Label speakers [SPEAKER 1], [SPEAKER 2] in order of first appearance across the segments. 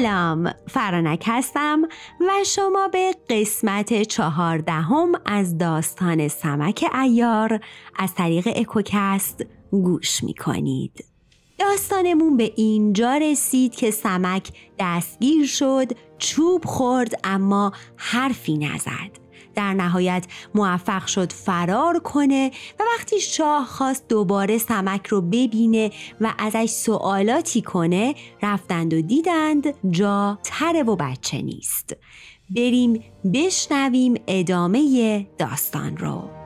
[SPEAKER 1] سلام فرانک هستم و شما به قسمت چهاردهم از داستان سمک ایار از طریق اکوکست گوش می کنید. داستانمون به اینجا رسید که سمک دستگیر شد چوب خورد اما حرفی نزد در نهایت موفق شد فرار کنه و وقتی شاه خواست دوباره سمک رو ببینه و ازش سوالاتی کنه رفتند و دیدند جا تره و بچه نیست. بریم بشنویم ادامه داستان رو.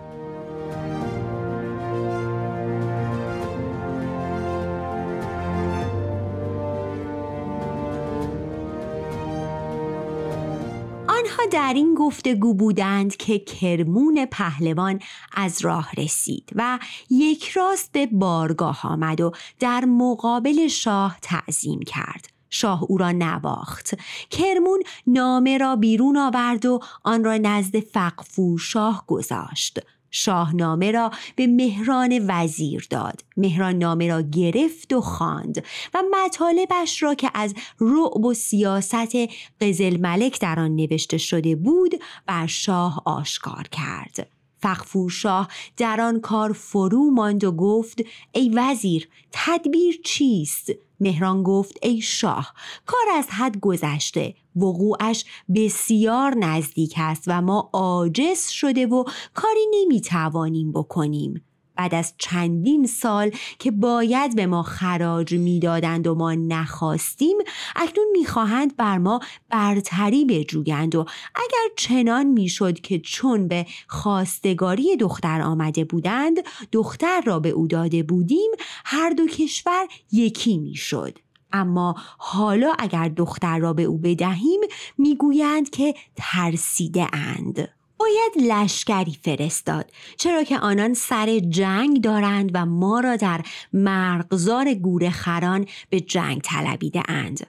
[SPEAKER 1] در این گفتگو بودند که کرمون پهلوان از راه رسید و یک راست به بارگاه آمد و در مقابل شاه تعظیم کرد. شاه او را نواخت کرمون نامه را بیرون آورد و آن را نزد فقفور شاه گذاشت شاهنامه را به مهران وزیر داد. مهران نامه را گرفت و خواند و مطالبش را که از رعب و سیاست قزل ملک در آن نوشته شده بود بر شاه آشکار کرد. فخفور شاه در آن کار فرو ماند و گفت ای وزیر تدبیر چیست؟ مهران گفت ای شاه کار از حد گذشته. وقوعش بسیار نزدیک است و ما عاجز شده و کاری نمی‌توانیم بکنیم. بعد از چندین سال که باید به ما خراج می‌دادند و ما نخواستیم اکنون می‌خواهند بر ما برتری بجویند و اگر چنان می‌شد که چون به خواستگاری دختر آمده بودند دختر را به او داده بودیم هر دو کشور یکی می‌شد. اما حالا اگر دختر را به او بدهیم می‌گویند که ترسیده اند باید لشکری فرستاد. چرا که آنان سر جنگ دارند و ما را در مرغزار گوره خران به جنگ طلبیده اند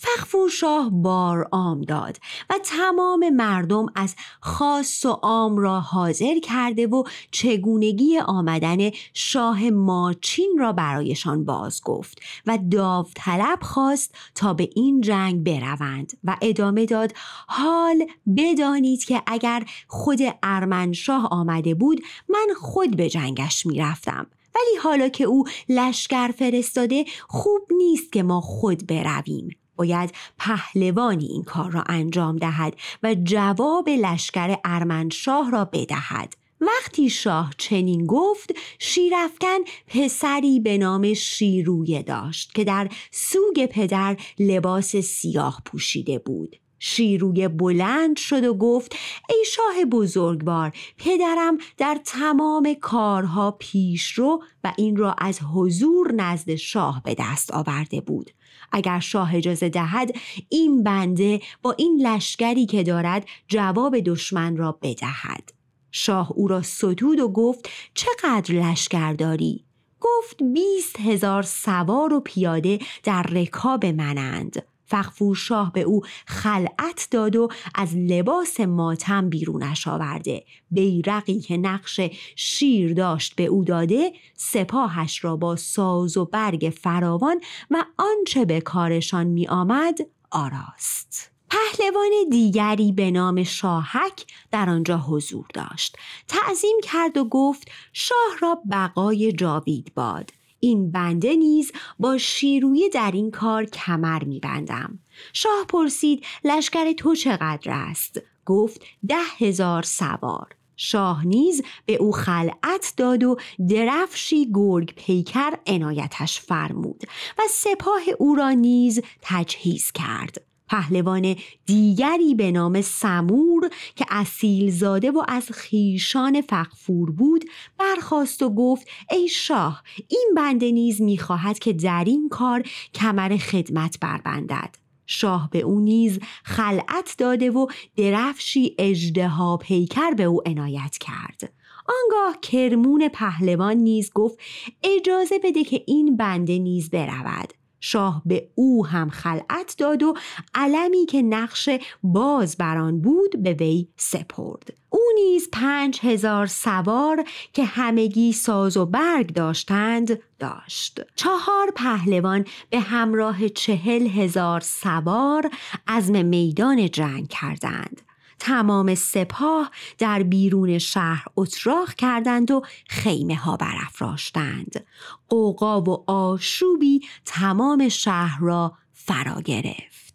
[SPEAKER 1] فخفور شاه بار عام داد و تمام مردم از خاص و عام را حاضر کرده و چگونگی آمدن شاه ماچین را برایشان باز گفت و داوطلب خواست تا به این جنگ بروند و ادامه داد حال بدانید که اگر خود ارمنشاه آمده بود من خود به جنگش می‌رفتم. ولی حالا که او لشکر فرستاده خوب نیست که ما خود برویم. باید پهلوانی این کار را انجام دهد و جواب لشکر ارمنشاه را بدهد. وقتی شاه چنین گفت شیرفکن پسری به نام شیرویه داشت که در سوگ پدر لباس سیاه پوشیده بود. شیروی بلند شد و گفت ای شاه بزرگوار پدرم در تمام کارها پیش رو و این را از حضور نزد شاه به دست آورده بود. اگر شاه اجازه دهد این بنده با این لشکری که دارد جواب دشمن را بدهد شاه او را ستود و گفت چقدر لشکر داری؟ گفت بیست هزار سوار و پیاده در رکاب منند فخفور شاه به او خلعت داد و از لباس ماتم بیرونش آورده. بیرقی که نقش شیر داشت به او داده سپاهش را با ساز و برگ فراوان و آنچه به کارشان می آمد آراست. پهلوان دیگری به نام شاهک در آنجا حضور داشت. تعظیم کرد و گفت شاه را بقای جاوید باد. این بنده نیز با شیروی در این کار کمر میبندم. شاه پرسید لشکر تو چقدر است؟ گفت ده هزار سوار. شاه نیز به او خلعت داد و درفشی گرگ پیکر عنایتش فرمود و سپاه او را نیز تجهیز کرد. پهلوان دیگری به نام سمور که اصیل زاده و از خیشان فقفور بود برخواست و گفت ای شاه این بنده نیز می‌خواهد که در این کار کمر خدمت بربندد. شاه به او نیز خلعت داده و درفشی اجدها پیکر به او عنایت کرد. آنگاه کرمون پهلوان نیز گفت اجازه بده که این بنده نیز برود. شاه به او هم خلعت داد و علمی که نقش باز بران بود به وی سپرد. او نیز پنج هزار سوار که همگی ساز و برگ داشتند داشت. چهار پهلوان به همراه چهل هزار سوار عزم میدان جنگ کردند. تمام سپاه در بیرون شهر اتراق کردند و خیمه ها برافراشتند. قوقا و آشوبی تمام شهر را فرا گرفت.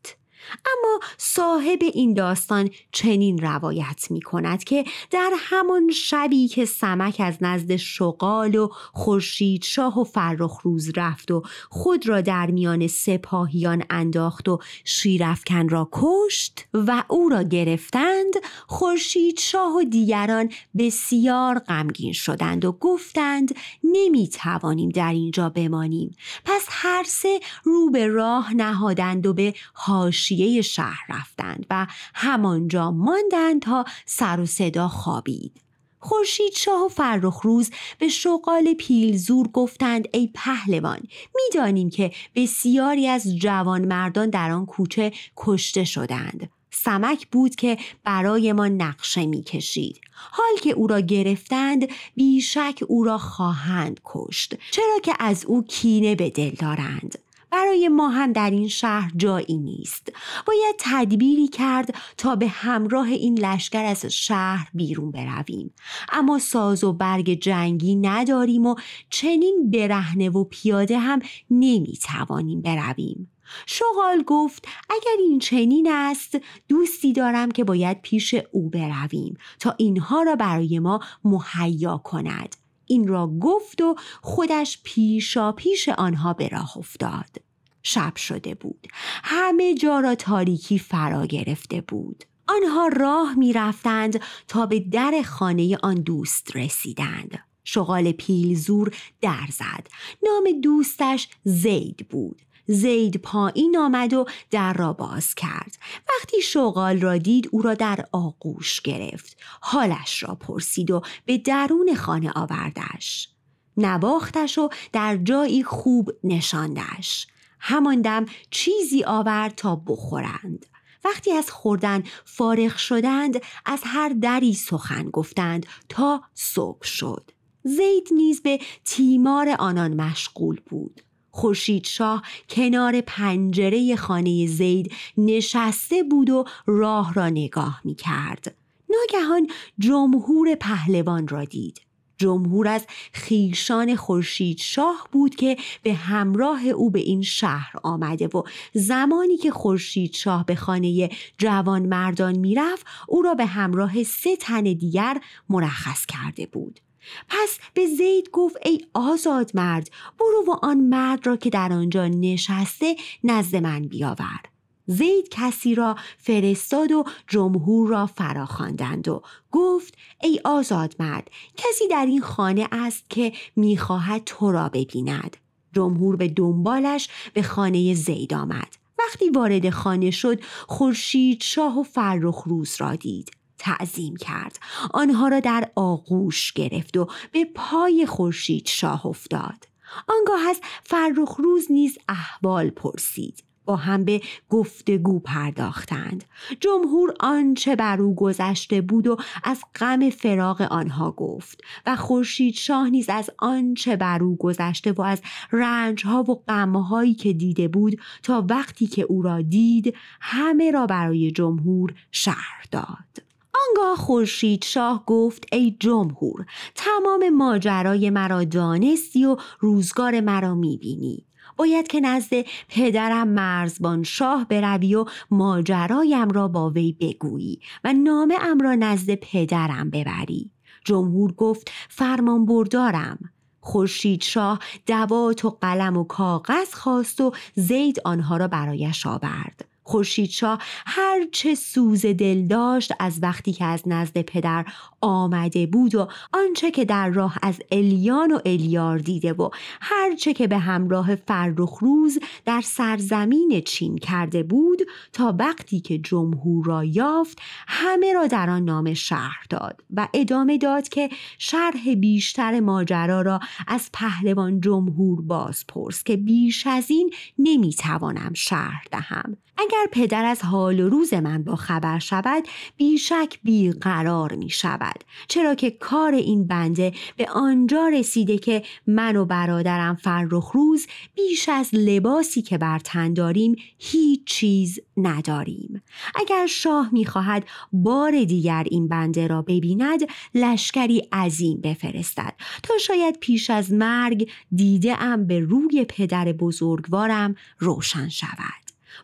[SPEAKER 1] اما صاحب این داستان چنین روایت می کند که در همان شبی که سمک از نزد شغال و خورشید شاه و فرخ روز رفت و خود را در میان سپاهیان انداخت و شیرفکن را کشت و او را گرفتند خورشید شاه و دیگران بسیار غمگین شدند و گفتند نمی توانیم در اینجا بمانیم. پس هر سه رو به راه نهادند و به هاشی شهر رفتند و همانجا ماندند تا سر و صدا خوابید. خورشید شاه و فرخ روز به شغال پیلزور گفتند ای پهلوان می‌دانیم که بسیاری از جوان مردان در آن کوچه کشته شدند. سمک بود که برای ما نقشه می‌کشید. حال که او را گرفتند بیشک او را خواهند کشت چرا که از او کینه به دل دارند. برای ما هم در این شهر جایی نیست. باید تدبیری کرد تا به همراه این لشکر از شهر بیرون برویم. اما ساز و برگ جنگی نداریم و چنین برهنه و پیاده هم نمی‌توانیم برویم. شغال گفت اگر این چنین است دوستی دارم که باید پیش او برویم تا اینها را برای ما مهیا کند. این را گفت و خودش پیشا پیش آنها به راه افتاد. شب شده بود. همه جا را تاریکی فرا گرفته بود. آنها راه می رفتند تا به در خانه آن دوست رسیدند. شغال پیلزور در زد. نام دوستش زید بود. زید پایین آمد و در را باز کرد. وقتی شغال را دید او را در آغوش گرفت. حالش را پرسید و به درون خانه آوردش. نواختش و در جایی خوب نشاندش. همان دم چیزی آورد تا بخورند. وقتی از خوردن فارغ شدند از هر دری سخن گفتند تا صبح شد. زید نیز به تیمار آنان مشغول بود. خورشید شاه کنار پنجره خانه زید نشسته بود و راه را نگاه می کرد. ناگهان جمهور پهلوان را دید. جمهور از خیشان خورشید شاه بود که به همراه او به این شهر آمده و زمانی که خورشید شاه به خانه جوان مردان می‌رفت او را به همراه سه تن دیگر مرخص کرده بود پس به زید گفت ای آزاد مرد برو و آن مرد را که در آنجا نشسته نزد من بیاور. زید کسی را فرستاد و جمهور را فراخواندند و گفت ای آزاد مرد کسی در این خانه است که می‌خواهد تو را ببیند. جمهور به دنبالش به خانه زید آمد. وقتی وارد خانه شد خورشید شاه و فرخ روز را دید. تعظیم کرد. آنها را در آغوش گرفت و به پای خورشید شاه افتاد. آنگاه از فرخ روز نیز احوال پرسید. با هم به گفتگو پرداختند. جمهور آنچه بر او گذشته بود و از غم فراق آنها گفت و خورشید شاه نیز از آنچه بر او گذشته و از رنجها و غمهایی که دیده بود تا وقتی که او را دید همه را برای جمهور شهر داد. آنگاه خورشید شاه گفت ای جمهور تمام ماجرای مرا دانستی و روزگار مرا می‌بینی. باید که نزد پدرم مرزبان شاه بروی و ماجرایم را با وی بگویی و نامه ام را نزد پدرم ببری. جمهور گفت فرمان بردارم خورشید شاه دوات و قلم و کاغذ خواست و زید آنها را برایش آورد. خورشیدشاه هر چه سوز دل داشت از وقتی که از نزد پدر آمده بود و آنچه که در راه از الیان و الیار دیده و هر چه که به همراه فرخ روز در سرزمین چین کرده بود تا وقتی که جمهور را یافت همه را در آن نام شهر داد و ادامه داد که شرح بیشتر ماجرا را از پهلوان جمهور باز پرس که بیش از این نمی‌توانم شرح دهم. اگر پدر از حال و روز من با خبر شود بیشک بیقرار می شود. چرا که کار این بنده به آنجا رسیده که من و برادرم فرخ روز بیش از لباسی که بر تن داریم هیچ چیز نداریم. اگر شاه می‌خواهد بار دیگر این بنده را ببیند لشکری عظیم بفرستد. تا شاید پیش از مرگ دیده ام به روی پدر بزرگوارم روشن شود.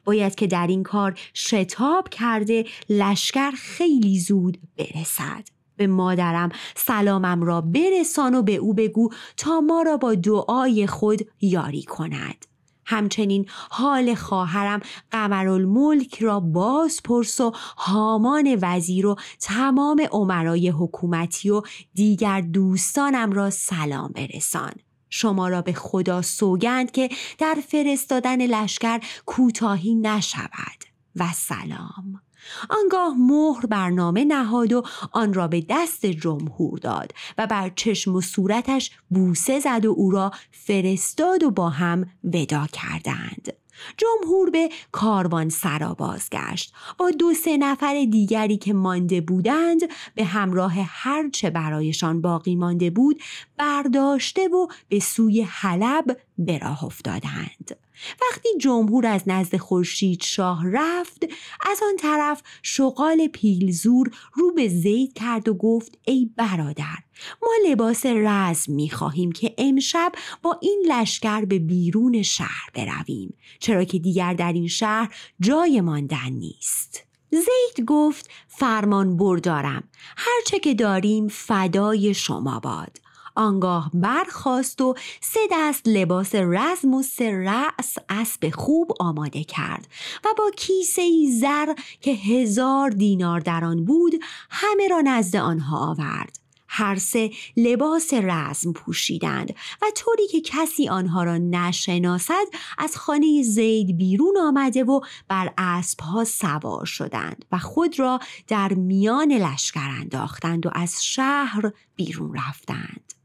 [SPEAKER 1] باید که در این کار شتاب کرده لشکر خیلی زود برسد. به مادرم سلامم را برسان و به او بگو تا ما را با دعای خود یاری کند. همچنین حال خواهرم قمرالملک را باز پرس و هامان وزیر و تمام عمرای حکومتی و دیگر دوستانم را سلام برسان. شما را به خدا سوگند که در فرستادن لشکر کوتاهی نشود و سلام. آنگاه مهر برنامه نهاد و آن را به دست جمهور داد و بر چشم و صورتش بوسه زد و او را فرستاد و با هم ودا کردند. جمهور به کاروان سرا بازگشت با دو سه نفر دیگری که مانده بودند به همراه هرچه برایشان باقی مانده بود برداشته و به سوی حلب به راه افتادند. وقتی جمهور از نزد خورشید شاه رفت از آن طرف شغال پیلزور رو به زید کرد و گفت ای برادر ما لباس رزم می خواهیم که امشب با این لشکر به بیرون شهر برویم چرا که دیگر در این شهر جای ماندن نیست. زید گفت فرمان بردارم هرچه که داریم فدای شما باد. آنگاه برخواست و سه دست لباس رزم و سه رأس اسب خوب آماده کرد و با کیسه زر که هزار دینار در آن بود همه را نزد آنها آورد. هر سه لباس رزم پوشیدند و طوری که کسی آنها را نشناسد از خانه زید بیرون آمده و بر اسبها سوار شدند و خود را در میان لشکر انداختند و از شهر بیرون رفتند.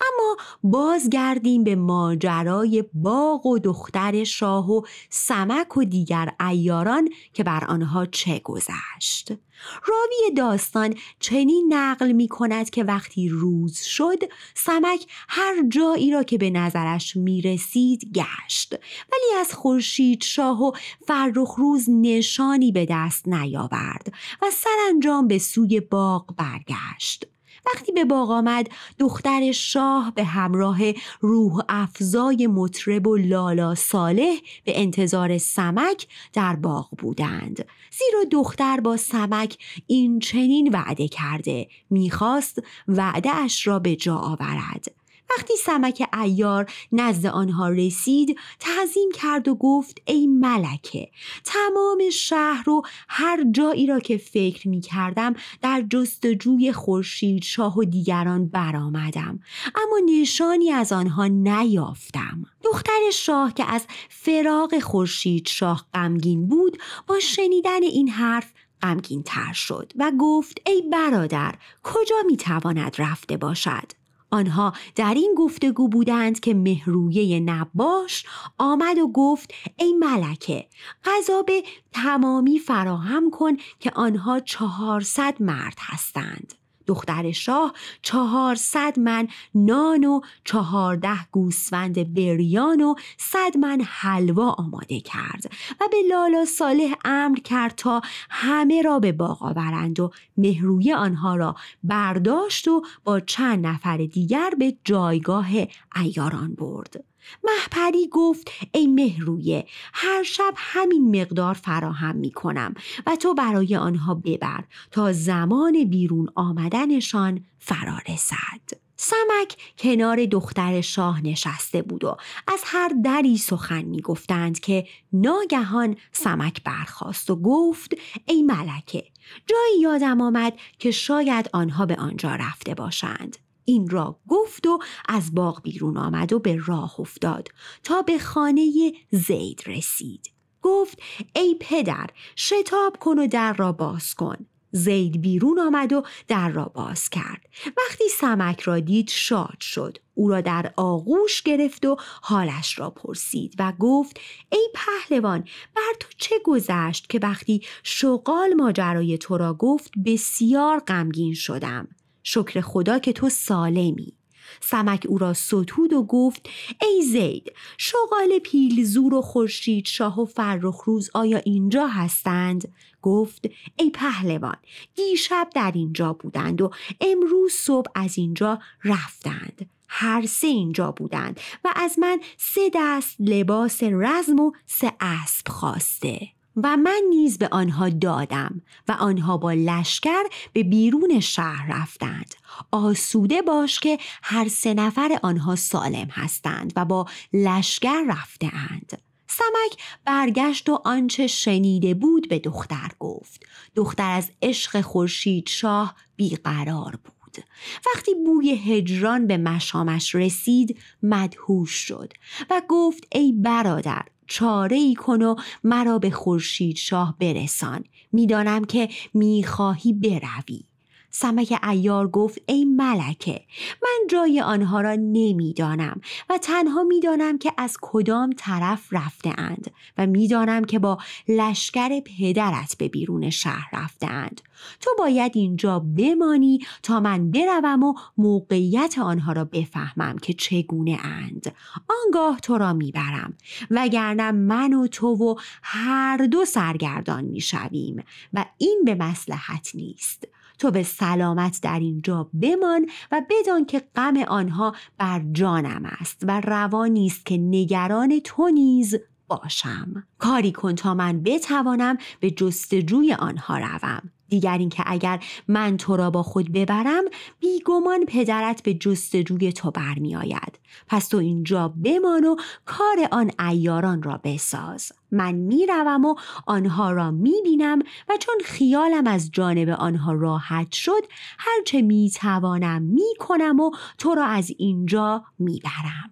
[SPEAKER 1] اما بازگردیم به ماجرای باغ و دختر شاه و سمک و دیگر ایاران که بر آنها چه گذشت. راوی داستان چنین نقل می کند که وقتی روز شد سمک هر جایی را که به نظرش می رسید گشت. ولی از خورشید شاه و فرخ روز نشانی به دست نیاورد و سرانجام به سوی باغ برگشت. وقتی به باغ آمد دختر شاه به همراه روح افزای مطرب و لالا صالح به انتظار سمک در باغ بودند. زیرا دختر با سمک این چنین وعده کرده می‌خواست وعده اش را به جا آورد. وقتی سمک ایار نزد آنها رسید تعظیم کرد و گفت ای ملکه تمام شهر و هر جایی را که فکر می کردم در جستجوی خورشید شاه و دیگران برآمدم. اما نشانی از آنها نیافتم. دختر شاه که از فراغ خورشید شاه غمگین بود با شنیدن این حرف غمگین تر شد و گفت ای برادر کجا می تواند رفته باشد؟ آنها در این گفتگو بودند که مهرویه نباش آمد و گفت ای ملکه غذا به تمامی فراهم کن که آنها چهارصد مرد هستند. دختر شاه چهارصد من نان و چهارده گوسفند بریان و صد من حلوا آماده کرد و به لالا صالح امر کرد تا همه را به باغ آورند و مهروی آنها را برداشت و با چند نفر دیگر به جایگاه ایاران برد. محپری گفت ای مهرویه هر شب همین مقدار فراهم می کنم و تو برای آنها ببر تا زمان بیرون آمدنشان فرا رسد. سمک کنار دختر شاه نشسته بود و از هر دری سخن می گفتند که ناگهان سمک برخاست و گفت ای ملکه جایی یادم آمد که شاید آنها به آنجا رفته باشند این را گفت و از باغ بیرون آمد و به راه افتاد تا به خانه زید رسید. گفت ای پدر شتاب کن و در را باز کن. زید بیرون آمد و در را باز کرد. وقتی سمک را دید شاد شد. او را در آغوش گرفت و حالش را پرسید و گفت ای پهلوان بر تو چه گذشت که وقتی شغال ماجرای تو را گفت بسیار غمگین شدم؟ شکر خدا که تو سالمی. سمک او را ستود و گفت ای زید شغال پیلزور و خورشید شاه و فرخروز آیا اینجا هستند؟ گفت ای پهلوان دیشب در اینجا بودند و امروز صبح از اینجا رفتند. هر سه اینجا بودند و از من سه دست لباس رزم و سه اسب خواسته. و من نیز به آنها دادم و آنها با لشکر به بیرون شهر رفتند. آسوده باش که هر سه نفر آنها سالم هستند و با لشکر رفته اند سمک برگشت و آنچه شنیده بود به دختر گفت. دختر از عشق خورشید شاه بیقرار بود. وقتی بوی هجران به مشامش رسید مدهوش شد و گفت ای برادر چاره ای کن و مرا به خورشید شاه برسان. می‌دانم که می‌خواهی بروی. سمک ایار گفت ای ملکه من جای آنها را نمی‌دانم و تنها می‌دانم که از کدام طرف رفته اند و می‌دانم که با لشکر پدرت به بیرون شهر رفته اند تو باید اینجا بمانی تا من بروم و موقعیت آنها را بفهمم که چگونه اند. آنگاه تو را می‌برم وگرنه من و تو و هر دو سرگردان می‌شویم و این به مسلحت نیست. تو به سلامت در اینجا بمان و بدان که غم آنها بر جانم است و روا نیست که نگران تو نیز باشم. کاری کن تا من بتوانم به جستجوی آنها روم. دیگر اینکه اگر من تو را با خود ببرم بیگمان پدرت به جستجوی تو برمیآید. پس تو اینجا بمان و کار آن ایاران را بساز. من می‌روم و آنها را می‌بینم و چون خیالم از جانب آنها راحت شد هرچه می‌توانم می‌کنم و تو را از اینجا می‌برم.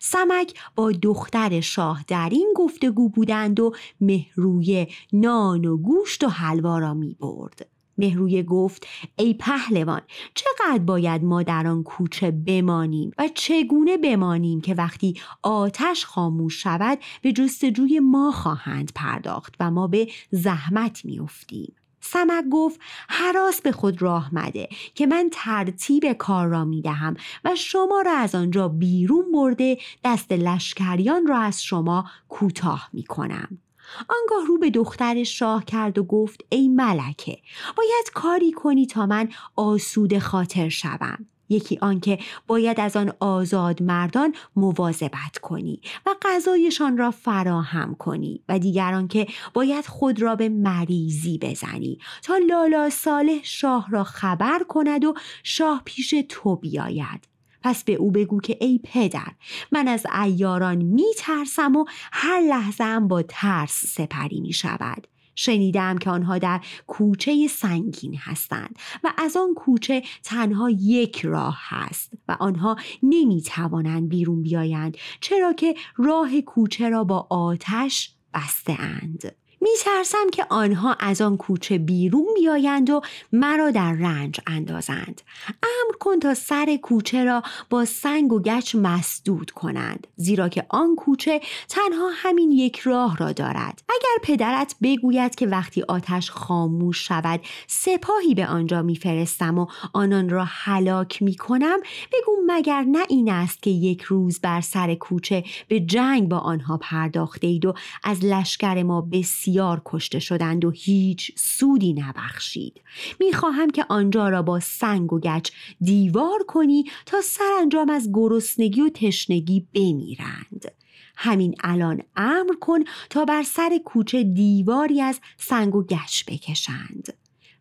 [SPEAKER 1] سمک با دختر شاه در این گفتگو بودند و مهرویه نان و گوشت و حلوا را می برد. مهرویه گفت ای پهلوان چقدر باید ما در آن کوچه بمانیم و چگونه بمانیم که وقتی آتش خاموش شود به جستجوی ما خواهند پرداخت و ما به زحمت میافتیم سمک گفت حراس به خود راه مده که من ترتیب کار را می دهم و شما را از آنجا بیرون برده دست لشکریان را از شما کوتاه می کنم. آنگاه رو به دختر شاه کرد و گفت ای ملکه باید کاری کنی تا من آسود خاطر شوم یکی آنکه باید از آن آزاد مردان مواظبت کنی و غذایشان را فراهم کنی و دیگر آنکه باید خود را به مریضی بزنی تا لالا صالح شاه را خبر کند و شاه پیش تو بیاید. پس به او بگو که ای پدر من از ایاران می ترسم و هر لحظه هم با ترس سپری می شود شنیدم که آنها در کوچه سنگین هستند و از آن کوچه تنها یک راه هست و آنها نمی توانند بیرون بیایند چرا که راه کوچه را با آتش بسته اند. می ترسم که آنها از آن کوچه بیرون بیایند و مرا در رنج اندازند. امر کن تا سر کوچه را با سنگ و گچ مسدود کنند زیرا که آن کوچه تنها همین یک راه را دارد. اگر پدرت بگوید که وقتی آتش خاموش شود سپاهی به آنجا میفرستم و آنان را هلاک می کنم بگو مگر نه این است که یک روز بر سر کوچه به جنگ با آنها پرداخته اید و از لشکر ما بسیار بسیار کشته شدند و هیچ سودی نبخشید. می‌خواهم که آنجا را با سنگ و گچ دیوار کنی تا سرانجام از گرسنگی و تشنگی بمیرند. همین الان امر کن تا بر سر کوچه دیواری از سنگ و گچ بکشند.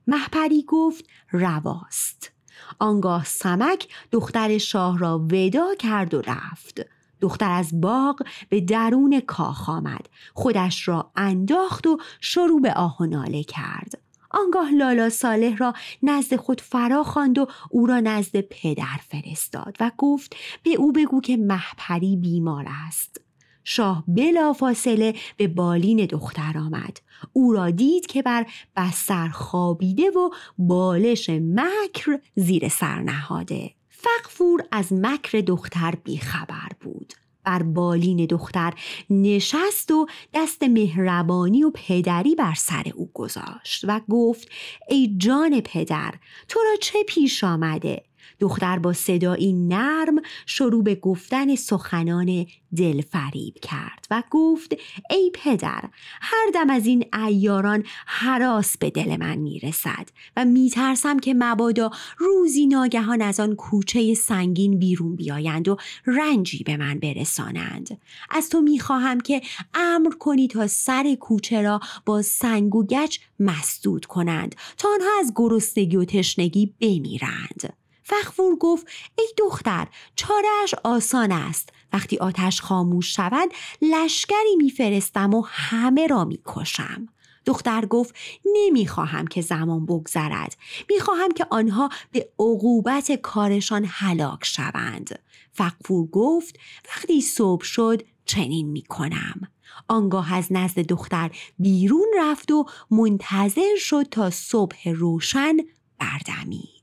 [SPEAKER 1] محپری گفت رواست. آنگاه سمک دختر شاه را ودا کرد و رفت. دختر از باغ به درون کاخ آمد. خودش را انداخت و شروع به آه و ناله کرد. آنگاه لالا صالح را نزد خود فرا خواند و او را نزد پدر فرستاد و گفت به او بگو که محپری بیمار است. شاه بلافاصله به بالین دختر آمد. او را دید که بر بستر خوابیده و بالش مکر زیر سر نهاده. فقفور از مکر دختر بیخبر بود. بر بالین دختر نشست و دست مهربانی و پدری بر سر او گذاشت و گفت ای جان پدر تو را چه پیش آمده؟ دختر با صدایی نرم شروع به گفتن سخنان دلفریب کرد و گفت ای پدر هر دم از این ایاران حراس به دل من می‌رسد و میترسم که مبادا روزی ناگهان از آن کوچه سنگین بیرون بیایند و رنجی به من برسانند. از تو می‌خواهم که امر کنی تا سر کوچه را با سنگ و گچ مسدود کنند تا آنها از گرسنگی و تشنگی بمیرند. فخفور گفت ای دختر چارش آسان است. وقتی آتش خاموش شود لشکری میفرستم و همه را می‌کشم. دختر گفت نمی‌خواهم که زمان بگذرد. می‌خواهم که آنها به عقوبت کارشان هلاک شوند. فقفور گفت وقتی صبح شد چنین می‌کنم. آنگاه از نزد دختر بیرون رفت و منتظر شد تا صبح روشن بردمید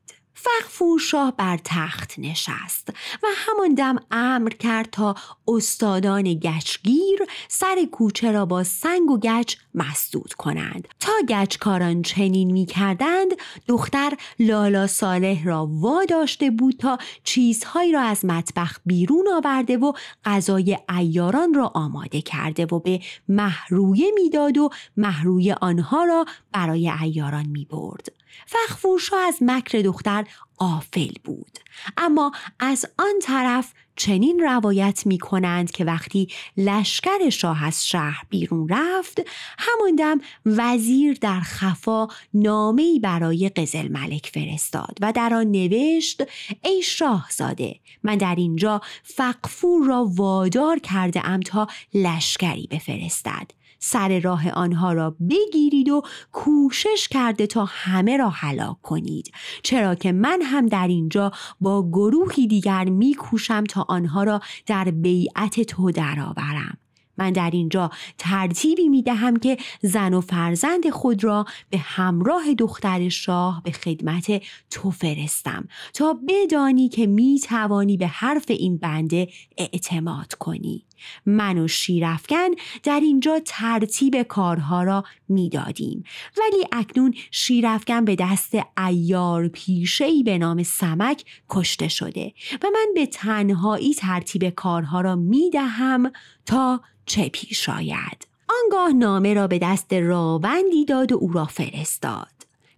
[SPEAKER 1] فخفور شاه بر تخت نشست و همان دم امر کرد تا استادان گچگیر سر کوچه را با سنگ و گچ مسدود کنند تا گچکاران چنین می کردند دختر لالا صالح را واداشته بود تا چیزهایی را از مطبخ بیرون آورده و غذای ایاران را آماده کرده و به محرویه می‌داد و محروی آنها را برای ایاران می برد. فخفورشا از مکر دختر آفل بود. اما از آن طرف چنین روایت می کنند که وقتی لشکر شاه از شهر بیرون رفت همان دم وزیر در خفا نامه‌ای برای قزل ملک فرستاد و در آن نوشت ای شاهزاده من در اینجا فقفور را وادار کرده ام تا لشکری بفرستد. سر راه آنها را بگیرید و کوشش کرده تا همه را هلاک کنید. چرا که من هم در اینجا با گروهی دیگر میکوشم تا آنها را در بیعت تو درآورم. من در اینجا ترتیبی می دهم که زن و فرزند خود را به همراه دختر شاه به خدمت تو فرستم تا بدانی که می توانی به حرف این بنده اعتماد کنی. من و شیرفکن در اینجا ترتیب کارها را می‌دادیم. ولی اکنون شیرفکن به دست ایار پیشهی به نام سمک کشته شده و من به تنهایی ترتیب کارها را می‌دهم تا چه پیش آید. آنگاه نامه را به دست راوندی داد و او را فرستاد.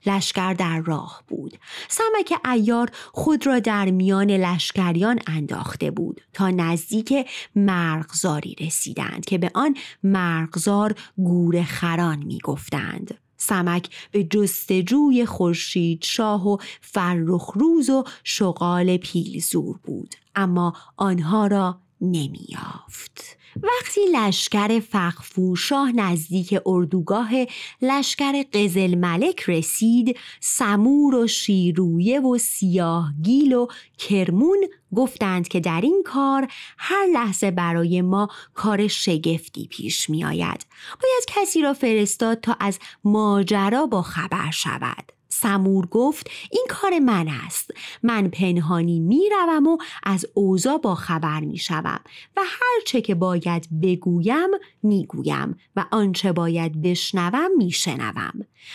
[SPEAKER 1] لشکر در راه بود سمک ایار خود را در میان لشکریان انداخته بود تا نزدیک مرغزاری رسیدند که به آن مرغزار گور خران می گفتند. سمک به جستجوی خورشید شاه و فرخ روز و شغال پیلزور بود اما آنها را نمیافت. وقتی لشکر فقفوشاه نزدیک اردوگاه لشکر قزل ملک رسید سمور و شیرویه و سیاهگیل و کرمون گفتند که در این کار هر لحظه برای ما کار شگفتی پیش می آید. باید کسی را فرستاد تا از ماجرا با خبر شود. سمور گفت این کار من است. من پنهانی می‌روم و از اوضاع با خبر می‌شوم و هر چه که باید بگویم می‌گویم و آنچه باید بشنوم میشنوم.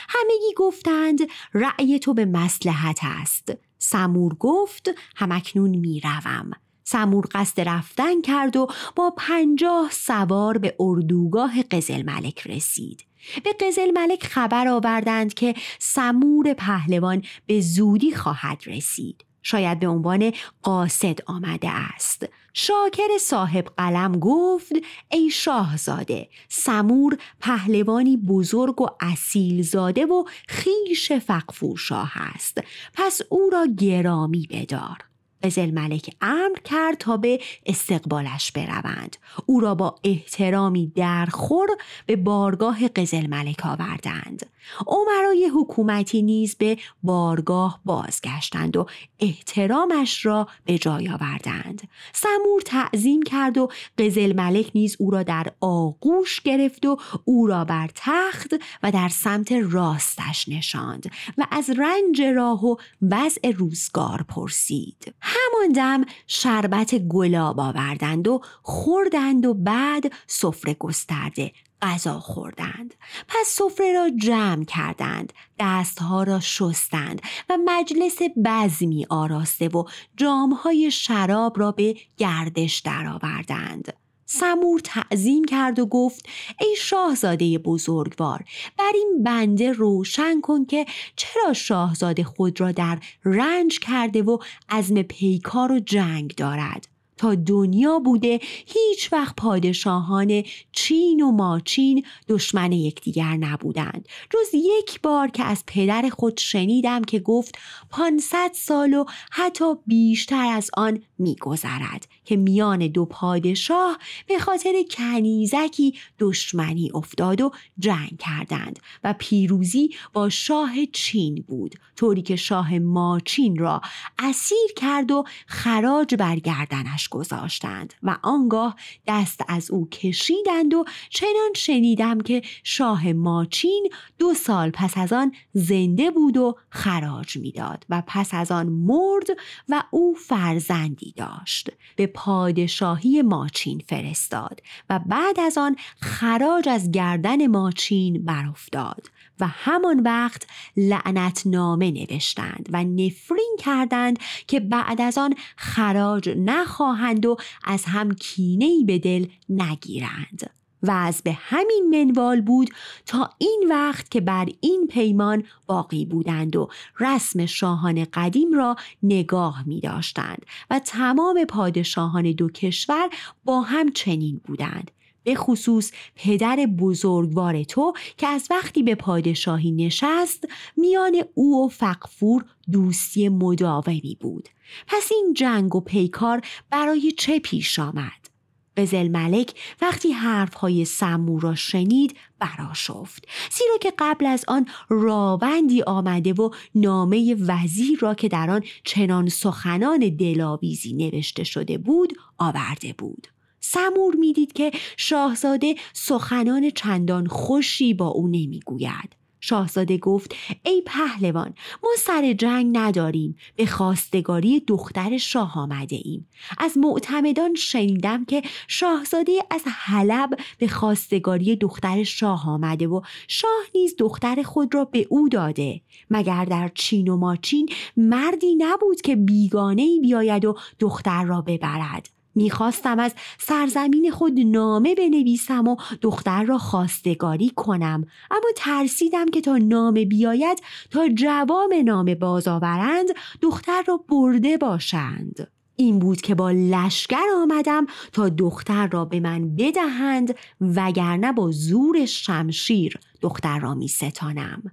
[SPEAKER 1] همگی گفتند رأی تو به مسلحت است. سمور گفت همکنون می‌روم. سمور قصد رفتن کرد و با پنجاه سوار به اردوگاه قزل ملک رسید. به قزل ملک خبر آوردند که سمور پهلوان به زودی خواهد رسید. شاید به عنوان قاصد آمده است. شاکر صاحب قلم گفت ای شاهزاده سمور پهلوانی بزرگ و اصیل زاده و خیش فقفور شاه است. پس او را گرامی بدار. قزل ملک امر کرد تا به استقبالش بروند. او را با احترامی درخور به بارگاه قزل ملک آوردند. عمرای حکومتی نیز به بارگاه بازگشتند و احترامش را به جای آوردند. سمور تعظیم کرد و قزل ملک نیز او را در آغوش گرفت و او را بر تخت و در سمت راستش نشاند و از رنج راه و وضع روزگار پرسید. همان دم شربت گلاب آوردند و خوردند و بعد سفره گسترده غذا خوردند. پس سفره را جمع کردند دستها را شستند و مجلس بزمی آراسته و جامهای شراب را به گردش درآوردند. سمور تعظیم کرد و گفت ای شاهزاده بزرگوار بر این بنده روشن کن که چرا شاهزاده خود را در رنج کرده و عزم پیکار و جنگ دارد؟ تا دنیا بوده هیچ وقت پادشاهان چین و ماچین دشمن یکدیگر نبودند. جز یک بار که از پدر خود شنیدم که گفت پانصد سال و حتی بیشتر از آن میگذرد که میان دو پادشاه به خاطر کنیزکی دشمنی افتاد و جنگ کردند و پیروزی با شاه چین بود طوری که شاه ماچین را اسیر کرد و خراج برگردنش گذاشتند و آنگاه دست از او کشیدند و چنان شنیدم که شاه ماچین دو سال پس از آن زنده بود و خراج می‌داد و پس از آن مرد و او فرزندی داشت به پادشاهی ماچین فرستاد و بعد از آن خراج از گردن ماچین برافتاد و همان وقت لعنت نامه نوشتند و نفرین کردند که بعد از آن خراج نخواهند و از هم کینهی به دل نگیرند. و از به همین منوال بود تا این وقت که بر این پیمان باقی بودند و رسم شاهان قدیم را نگاه می داشتند و تمام پادشاهان دو کشور با هم چنین بودند. به خصوص پدر بزرگوار تو که از وقتی به پادشاهی نشست میان او و فقفور دوستی مداومی بود. پس این جنگ و پیکار برای چه پیش آمد؟ قزل ملک وقتی حرفهای سمو را شنید براشفت زیرا که قبل از آن راوندی آمده و نامه وزیر را که در آن چنان سخنان دلاویزی نوشته شده بود آورده بود. سمور می‌دید که شاهزاده سخنان چندان خوشی با او نمی‌گوید. شاهزاده گفت ای پهلوان ما سر جنگ نداریم به خواستگاری دختر شاه آمده ایم از معتمدان شنیدم که شاهزاده از حلب به خواستگاری دختر شاه آمده و شاه نیز دختر خود را به او داده. مگر در چین و ماچین مردی نبود که بیگانه ای بیاید و دختر را ببرد؟ می‌خواستم از سرزمین خود نامه بنویسم و دختر را خواستگاری کنم. اما ترسیدم که تا نامه بیاید تا جواب نامه باز آورند دختر را برده باشند. این بود که با لشکر آمدم تا دختر را به من بدهند وگرنه با زور شمشیر دختر را می ستانم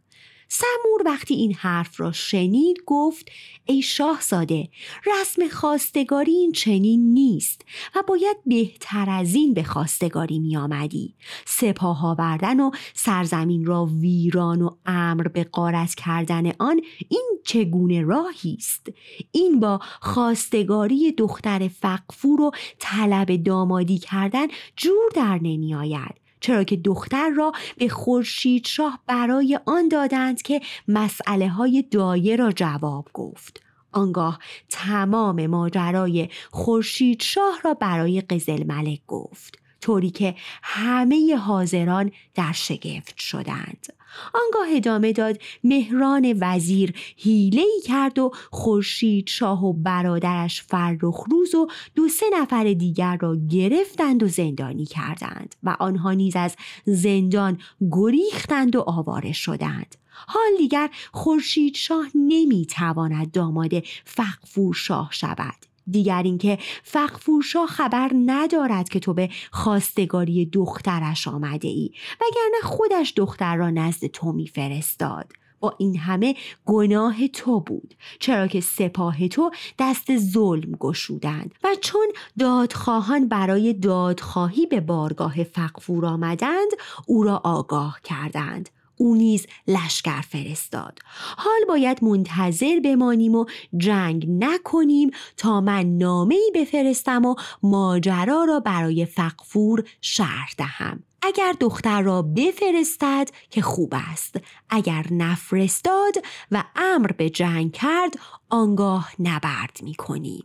[SPEAKER 1] سمور وقتی این حرف را شنید گفت ای شاهزاده رسم خواستگاری این چنین نیست و باید بهتر از این به خواستگاری می آمدی سپاه آوردن و سرزمین را ویران و امر به قارت کردن آن این چگونه راهی است؟ این با خواستگاری دختر فقفور و طلب دامادی کردن جور در نمی آید چرا که دختر را به خورشید شاه برای آن دادند که مسئله های دایه را جواب گفت. آنگاه تمام ماجرای خورشید شاه را برای قزل ملک گفت طوری که همه حاضران در شگفت شدند. آنگاه ادامه داد مهران وزیر حیله ای کرد و خورشید شاه و برادرش فرخ روز و دو سه نفر دیگر را گرفتند و زندانی کردند و آنها نیز از زندان گریختند و آواره شدند. حال دیگر خورشید شاه نمی‌تواند داماد فقفور شاه شود. دیگر اینکه فقفورشا خبر ندارد که تو به خواستگاری دخترش آمده ای وگرنه خودش دختر را نزد تو میفرستاد. با این همه گناه تو بود چرا که سپاه تو دست ظلم گشودند و چون دادخواهان برای دادخواهی به بارگاه فقفور آمدند او را آگاه کردند. او نیز لشکر فرستاد. حال باید منتظر بمانیم و جنگ نکنیم تا من نامه ای بفرستم و ماجرا را برای فقفور شرح دهم. اگر دختر را بفرستد که خوب است. اگر نفرستاد و امر به جنگ کرد آنگاه نبرد می کنیم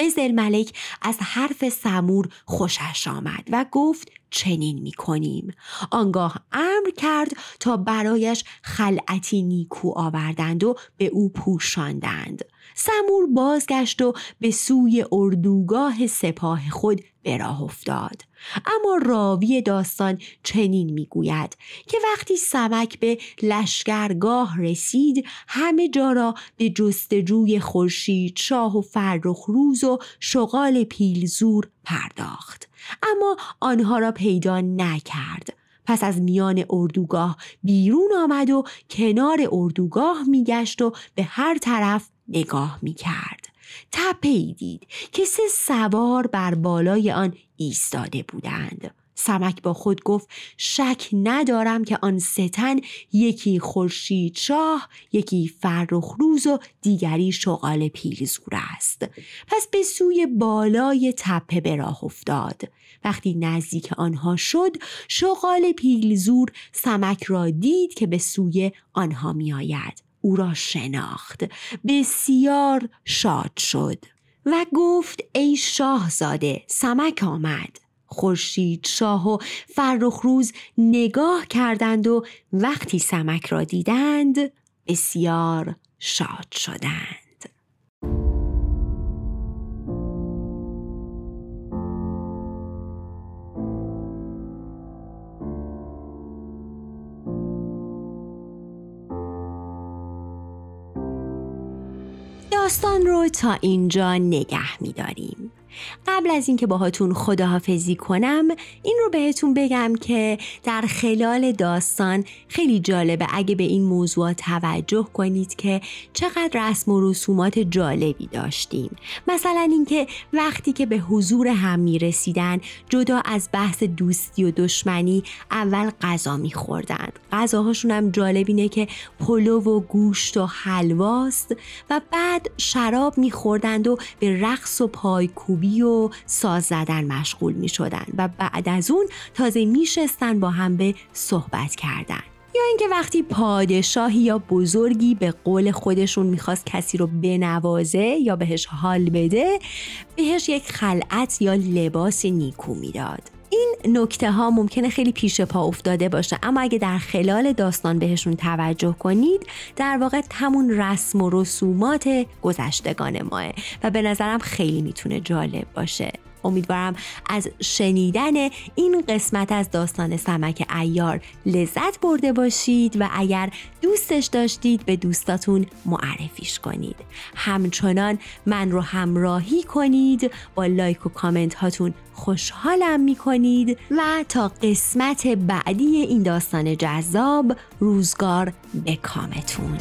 [SPEAKER 1] قزل ملک از حرف سمور خوشش آمد و گفت چنین می کنیم. آنگاه امر کرد تا برایش خلعتی نیکو آوردند و به او پوشاندند. سمور بازگشت و به سوی اردوگاه سپاه خود به راه افتاد. اما راوی داستان چنین می‌گوید که وقتی سمک به لشکرگاه رسید همه جا را به جستجوی خورشید شاه و فرخ روز و شغال پیلزور پرداخت. اما آنها را پیدا نکرد. پس از میان اردوگاه بیرون آمد و کنار اردوگاه میگشت و به هر طرف نگاه می‌کرد. تپه دید که سه سوار بر بالای آن ایستاده بودند. سمک با خود گفت شک ندارم که آن ستن یکی خورشید شاه یکی فرخ روز و دیگری شغال پیلزور است. پس به سوی بالای تپه به راه افتاد. وقتی نزدیک آنها شد شغال پیلزور سمک را دید که به سوی آنها میآید. او را شناخت. بسیار شاد شد و گفت ای شاهزاده سمک آمد. خورشید شاه و فرخ روز نگاه کردند و وقتی سمک را دیدند بسیار شاد شدند. داستان رو تا اینجا نگه میداریم. قبل از اینکه باهاتون خداحافظی کنم این رو بهتون بگم که در خلال داستان خیلی جالبه. اگه به این موضوع توجه کنید که چقدر رسم و رسومات جالبی داشتیم مثلا اینکه وقتی که به حضور هم می رسیدن جدا از بحث دوستی و دشمنی اول غذا می خوردن غذاهاشون هم جالب اینه که پلو و گوشت و حلواست و بعد شراب می خوردند و به رقص و پایکوبی و ساز زدن مشغول می شدن و بعد از اون تازه می شستن با هم به صحبت کردن. یا اینکه وقتی پادشاهی یا بزرگی به قول خودشون می‌خواست کسی رو بنوازه یا بهش حال بده بهش یک خلعت یا لباس نیکو می‌داد. این نکته ها ممکنه خیلی پیش پا افتاده باشه. اما اگه در خلال داستان بهشون توجه کنید در واقع همون رسم و رسومات گذشتگان ماه. و به نظرم خیلی می‌تونه جالب باشه. امیدوارم از شنیدن این قسمت از داستان سمک ایار لذت برده باشید و اگر دوستش داشتید به دوستاتون معرفیش کنید. همچنان من رو همراهی کنید با لایک و کامنت هاتون خوشحالم می کنید و تا قسمت بعدی این داستان جذاب روزگار به کامتون.